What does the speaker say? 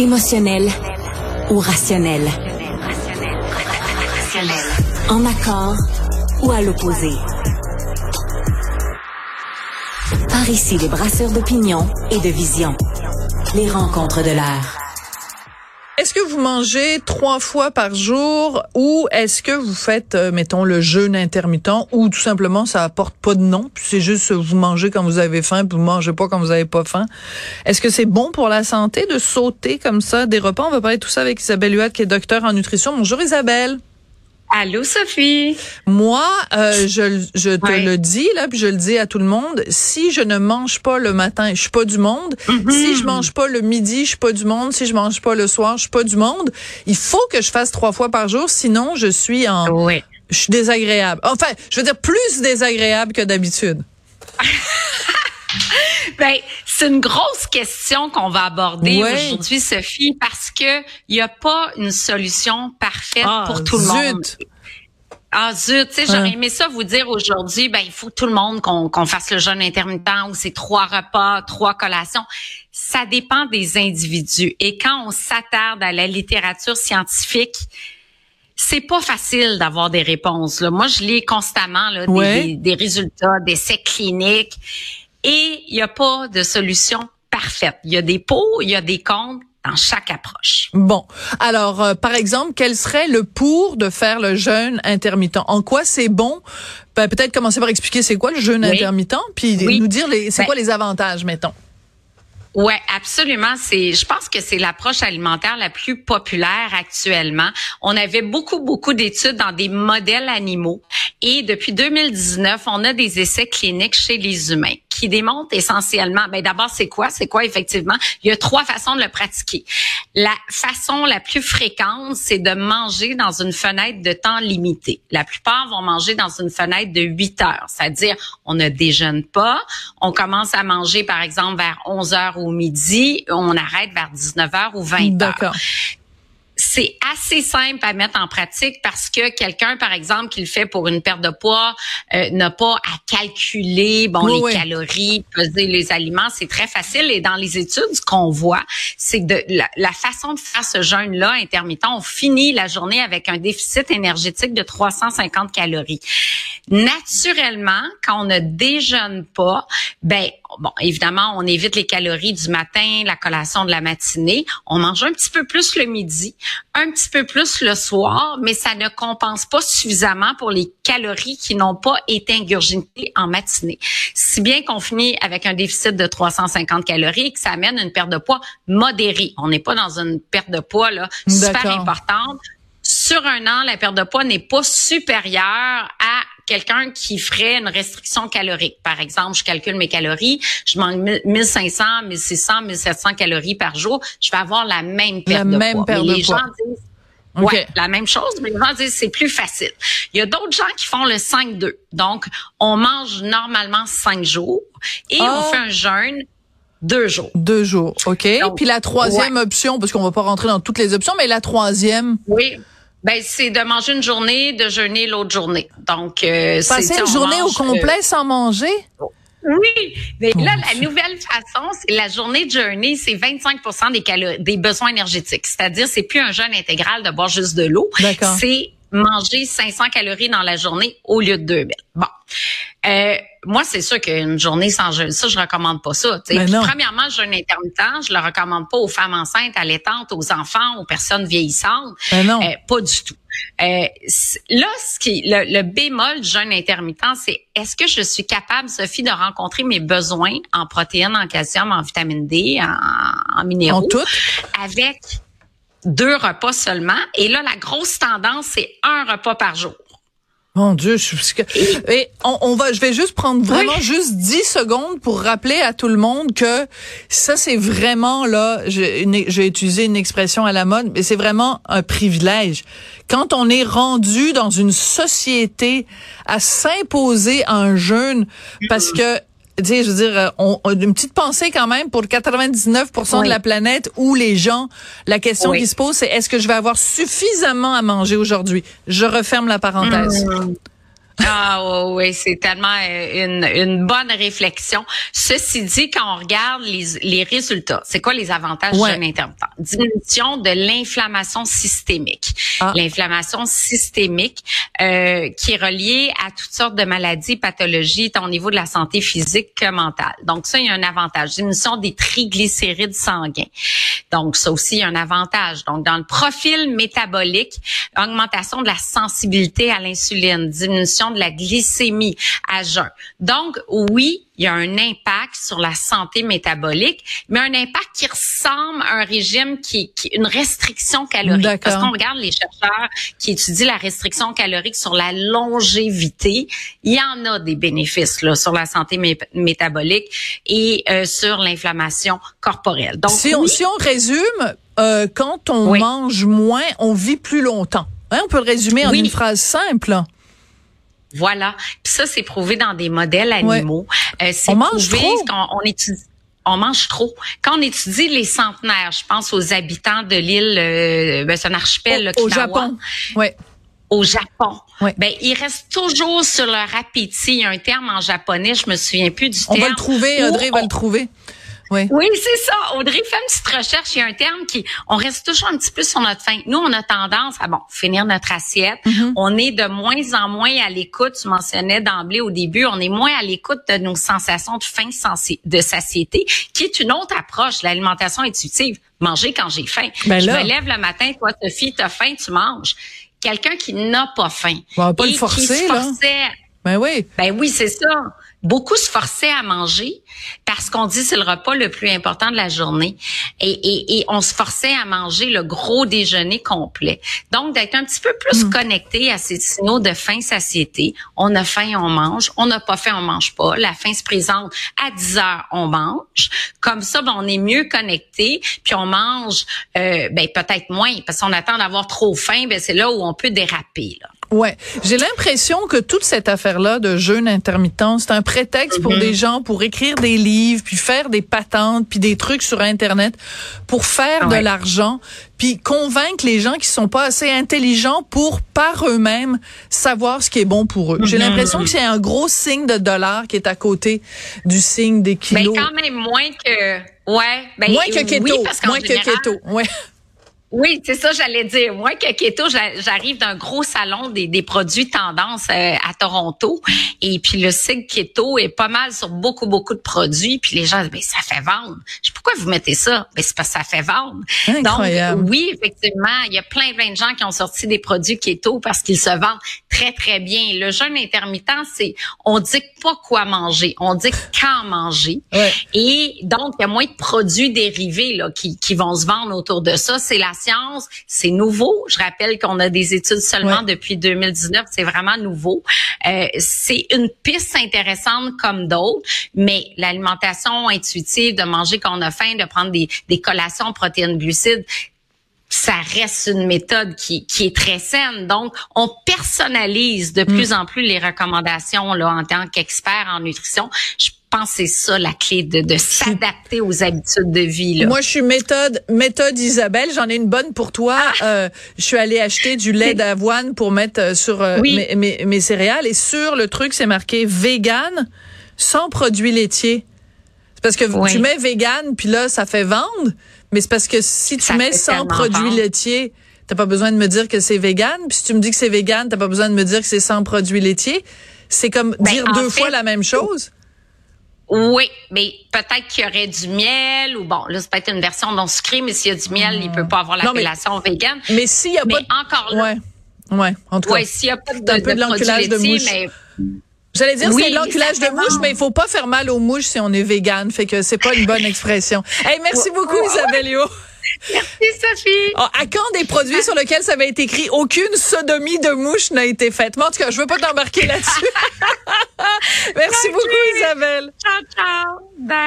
Émotionnel ou rationnel? En accord ou à l'opposé? Par ici, les brasseurs d'opinion et de vision. Les rencontres de l'air. Mangez trois fois par jour ou est-ce que vous faites, euh, mettons, le jeûne intermittent ou tout simplement ça apporte pas de nom, puis c'est juste vous mangez quand vous avez faim, puis vous mangez pas quand vous avez pas faim? Est-ce que c'est bon pour la santé de sauter comme ça des repas? On va parler de tout ça avec Isabelle Huat, qui est docteur en nutrition. Bonjour Isabelle. Allô, Sophie. Moi, euh, je, je te le dis là, puis je le dis à tout le monde. Si je ne mange pas le matin, je suis pas du monde. Mm-hmm. Si je mange pas le midi, je suis pas du monde. Si je mange pas le soir, je suis pas du monde. Il faut que je fasse trois fois par jour, sinon je suis en, je suis désagréable. Enfin, je veux dire plus désagréable que d'habitude. Ben, c'est une grosse question qu'on va aborder aujourd'hui, Sophie, parce que il y a pas une solution parfaite Ah, pour tout le monde. Ah zut, tu sais, j'aurais Hein. aimé ça vous dire aujourd'hui, ben il faut tout le monde qu'on fasse le jeûne intermittent ou c'est trois repas, trois collations. Ça dépend des individus. Et quand on s'attarde à la littérature scientifique, c'est pas facile d'avoir des réponses. Là. Moi, je lis constamment là, des- Ouais. des, des résultats, d'essais cliniques, et il n'y a pas de solution parfaite. Il y a des pots, il y a des contre dans chaque approche. Bon, alors euh, par exemple, quel serait le pour de faire le jeûne intermittent? En quoi c'est bon? Ben, Peut-être commencer par expliquer c'est quoi le jeûne Oui. intermittent, puis Oui. nous dire c'est Ben- quoi les avantages, mettons. Ouais, absolument. C'est, je pense que c'est l'approche alimentaire la plus populaire actuellement. On avait beaucoup, beaucoup d'études dans des modèles animaux et depuis 2019, on a des essais cliniques chez les humains qui démontrent essentiellement, ben d'abord c'est quoi, c'est quoi effectivement? Il y a trois façons de le pratiquer. La façon la plus fréquente, c'est de manger dans une fenêtre de temps limité. La plupart vont manger dans une fenêtre de 8 heures, c'est-à-dire on ne déjeune pas, on commence à manger par exemple vers 11 heures ou midi, on arrête vers 19 heures ou 20 heures D'accord. C'est assez simple à mettre en pratique parce que quelqu'un, par exemple, qui le fait pour une perte de poids, euh, n'a pas à calculer bon Oui, les oui. calories, peser les aliments. C'est très facile. Et dans les études, ce qu'on voit, c'est que de, la, la façon de faire ce jeûne-là intermittent, on finit la journée avec un déficit énergétique de 350 calories. Naturellement, quand on ne déjeune pas, ben bon, évidemment, on évite les calories du matin, la collation de la matinée. On mange un petit peu plus le midi, un petit peu plus le soir, mais ça ne compense pas suffisamment pour les calories qui n'ont pas été ingurgitées en matinée. Si bien qu'on finit avec un déficit de 350 calories et que ça amène une perte de poids modérée. On n'est pas dans une perte de poids là, super importante. Sur un an, la perte de poids n'est pas supérieure à quelqu'un qui ferait une restriction calorique. Par exemple, je calcule mes calories, je mange 1500, 1600, 1700 calories par jour, je vais avoir la même perte La de même poids. perte Mais de les poids. gens disent. Ouais, la même chose, mais les gens disent c'est plus facile. Il y a d'autres gens qui font le 5-2. Donc, on mange normalement 5 jours et on fait un jeûne deux jours. Deux jours, OK. Donc, Puis la troisième option, parce qu'on va pas rentrer dans toutes les options, mais la troisième, Oui. Ben, c'est de manger une journée, de jeûner l'autre journée. Donc, euh, c'est, passer une journée au euh, complet sans manger? oui, mais là, la nouvelle façon, c'est la journée de jeûner, c'est 25 des, des besoins énergétiques. C'est-à-dire, c'est plus un jeûne intégral de boire juste de l'eau. D'accord. C'est manger 500 calories dans la journée au lieu de 2000. Bon. Euh, moi, c'est sûr qu'une journée sans jeûne, ça, je recommande pas ça. Ben Puis, premièrement, le jeûne intermittent, je le recommande pas aux femmes enceintes, allaitantes, aux enfants, aux personnes vieillissantes. Ben non. Euh, pas du tout. Euh, là, ce qui, le, le bémol du jeûne intermittent, c'est est-ce que je suis capable, Sophie, de rencontrer mes besoins en protéines, en calcium, en vitamine D, en, en minéraux, En tout. avec deux repas seulement. Et là, la grosse tendance, c'est un repas par jour. Mon Dieu, je suis... Et on, on va, je vais juste prendre vraiment juste 10 secondes pour rappeler à tout le monde que ça, c'est vraiment, là, j'ai utilisé une expression à la mode, mais c'est vraiment un privilège. Quand on est rendu dans une société à s'imposer un jeûne parce que tu sais, je veux dire, euh, on, on- une petite pensée quand même pour 99% Oui. de la planète où les gens, la question Oui. qui se pose, c'est est-ce que je vais avoir suffisamment à manger aujourd'hui? Je referme la parenthèse. Ah oui, c'est tellement euh, une, une bonne réflexion. Ceci dit, quand on regarde les, les résultats, c'est quoi les avantages du jeûne intermittent? Diminution de l'inflammation systémique. Ah. L'inflammation systémique euh, qui est reliée à toutes sortes de maladies, pathologies, tant au niveau de la santé physique que mentale. Donc ça, il y a un avantage. Diminution des triglycérides sanguins. Donc ça aussi, il y a un avantage. Donc dans le profil métabolique, augmentation de la sensibilité à l'insuline, diminution de la glycémie à jeun. Donc, oui, il y a un impact sur la santé métabolique, mais un impact qui ressemble à un régime qui, qui une restriction calorique. Parce qu'on regarde les chercheurs qui étudient la restriction calorique sur la longévité, il y en a des bénéfices là, sur la santé métabolique et euh, sur l'inflammation corporelle. Donc, si, on, si on résume, euh, quand on mange moins, on vit plus longtemps. Hein, on peut le résumer en une phrase simple. Voilà. Puis ça, c'est prouvé dans des modèles animaux. Euh, on mange trop. on étudie on mange trop. Quand on étudie les centenaires, je pense aux habitants de l'île, euh, ben, c'est un archipel au, au Japon. Ouais. Au Japon. Ouais. Ben, ils restent toujours sur leur appétit. Il y a un terme en japonais, je me souviens plus du terme. On va le trouver, Audrey va le trouver. Oui, oui c'est ça. Audrey, fais une petite recherche. Il y a un terme qui, on reste toujours un petit peu sur notre faim. Nous, on a tendance à, bon, finir notre assiette. Mm-hmm. On est de moins en moins à l'écoute. Tu mentionnais d'emblée au début, on est moins à l'écoute de nos sensations de faim, de satiété, qui est une autre approche, l'alimentation intuitive. Manger quand j'ai faim. Ben je me lève le matin, toi, Sophie, t'as faim, tu manges. Quelqu'un qui n'a pas faim. On va pas le forcer, là. Ben oui. Ben oui, c'est ça. Beaucoup se forçaient à manger parce qu'on dit c'est le repas le plus important de la journée et, et, et on se forçait à manger le gros déjeuner complet. Donc d'être un petit peu plus mm. connecté à ces signaux de faim, satiété. On a faim, on mange. On n'a pas faim, on mange pas. La faim se présente à 10 heures, on mange. Comme ça, ben, on est mieux connecté puis on mange euh, ben, peut-être moins parce qu'on attend d'avoir trop faim. Ben, c'est là où on peut déraper. Là. Ouais, j'ai l'impression que toute cette affaire-là de jeûne intermittent, c'est un prétexte pour mhm. des gens pour écrire des livres, puis faire des patentes, puis des trucs sur internet pour faire de l'argent, puis convaincre les gens qui sont pas assez intelligents pour par eux-mêmes savoir ce qui est bon pour eux. J'ai mhm. l'impression que c'est un gros signe de dollar qui est à côté du signe des ben, kilos. Mais quand même moins que ouais, ben, moins que keto, moins que keto. Ouais. Oui, c'est ça, j'allais dire. Moi, que Keto, j'arrive d'un gros salon des, des produits tendance euh, à Toronto. Et puis, le sigle Keto est pas mal sur beaucoup, beaucoup de produits. Puis, les gens disent, mais ça fait vendre. Je pourquoi vous mettez ça? Mais c'est parce que ça fait vendre. Incroyable. Donc, oui, effectivement, il y a plein, plein de gens qui ont sorti des produits Keto parce qu'ils se vendent très, très bien. Le jeûne intermittent, c'est, on dit pas quoi manger. On dit quand manger. Et donc, il y a moins de produits dérivés, là, qui, qui vont se vendre autour de ça. C'est la science, c'est nouveau. Je rappelle qu'on a des études seulement depuis 2019, c'est vraiment nouveau. Euh, c'est une piste intéressante comme d'autres, mais l'alimentation intuitive, de manger quand on a faim, de prendre des, des collations protéines glucides, ça reste une méthode qui, qui est très saine. Donc, on personnalise de mm. plus en plus les recommandations là, en tant qu'expert en nutrition. Je pense que c'est ça la clé de, de s'adapter aux habitudes de vie. Là. Moi, je suis méthode méthode Isabelle. J'en ai une bonne pour toi. Ah! Euh, je suis allée acheter du lait d'avoine pour mettre euh, sur euh, mes, mes, mes, céréales. Et sur le truc, c'est marqué vegan sans produits laitiers. C'est parce que tu mets vegan, puis là, ça fait vendre. Mais c'est parce que si tu mets sans produits laitiers, t'as pas besoin de me dire que c'est vegan. Puis si tu me dis que c'est vegan, t'as pas besoin de me dire que c'est sans produits laitiers. C'est comme ben, dire deux fois la même chose. Oui, mais peut-être qu'il y aurait du miel ou bon, là c'est peut-être une version non sucrée, mais s'il y a du miel, il peut pas avoir l'appellation vegan. Mais s'il y a pas encore là. Ouais. Ouais, en tout cas. Ouais, s'il y a pas de, un peu de, l'enculage de mouche. Mais... J'allais dire c'est l'enculage de mouche, mais il faut pas faire mal aux mouches si on est vegan, fait que c'est pas une bonne expression. Hey, merci beaucoup Isabelle Merci Sophie. Oh, à quand des produits sur lesquels ça avait été écrit aucune sodomie de mouche n'a été faite? Mais en tout cas, je veux pas t'embarquer là-dessus. Merci beaucoup Isabelle. Ciao ciao. Bye.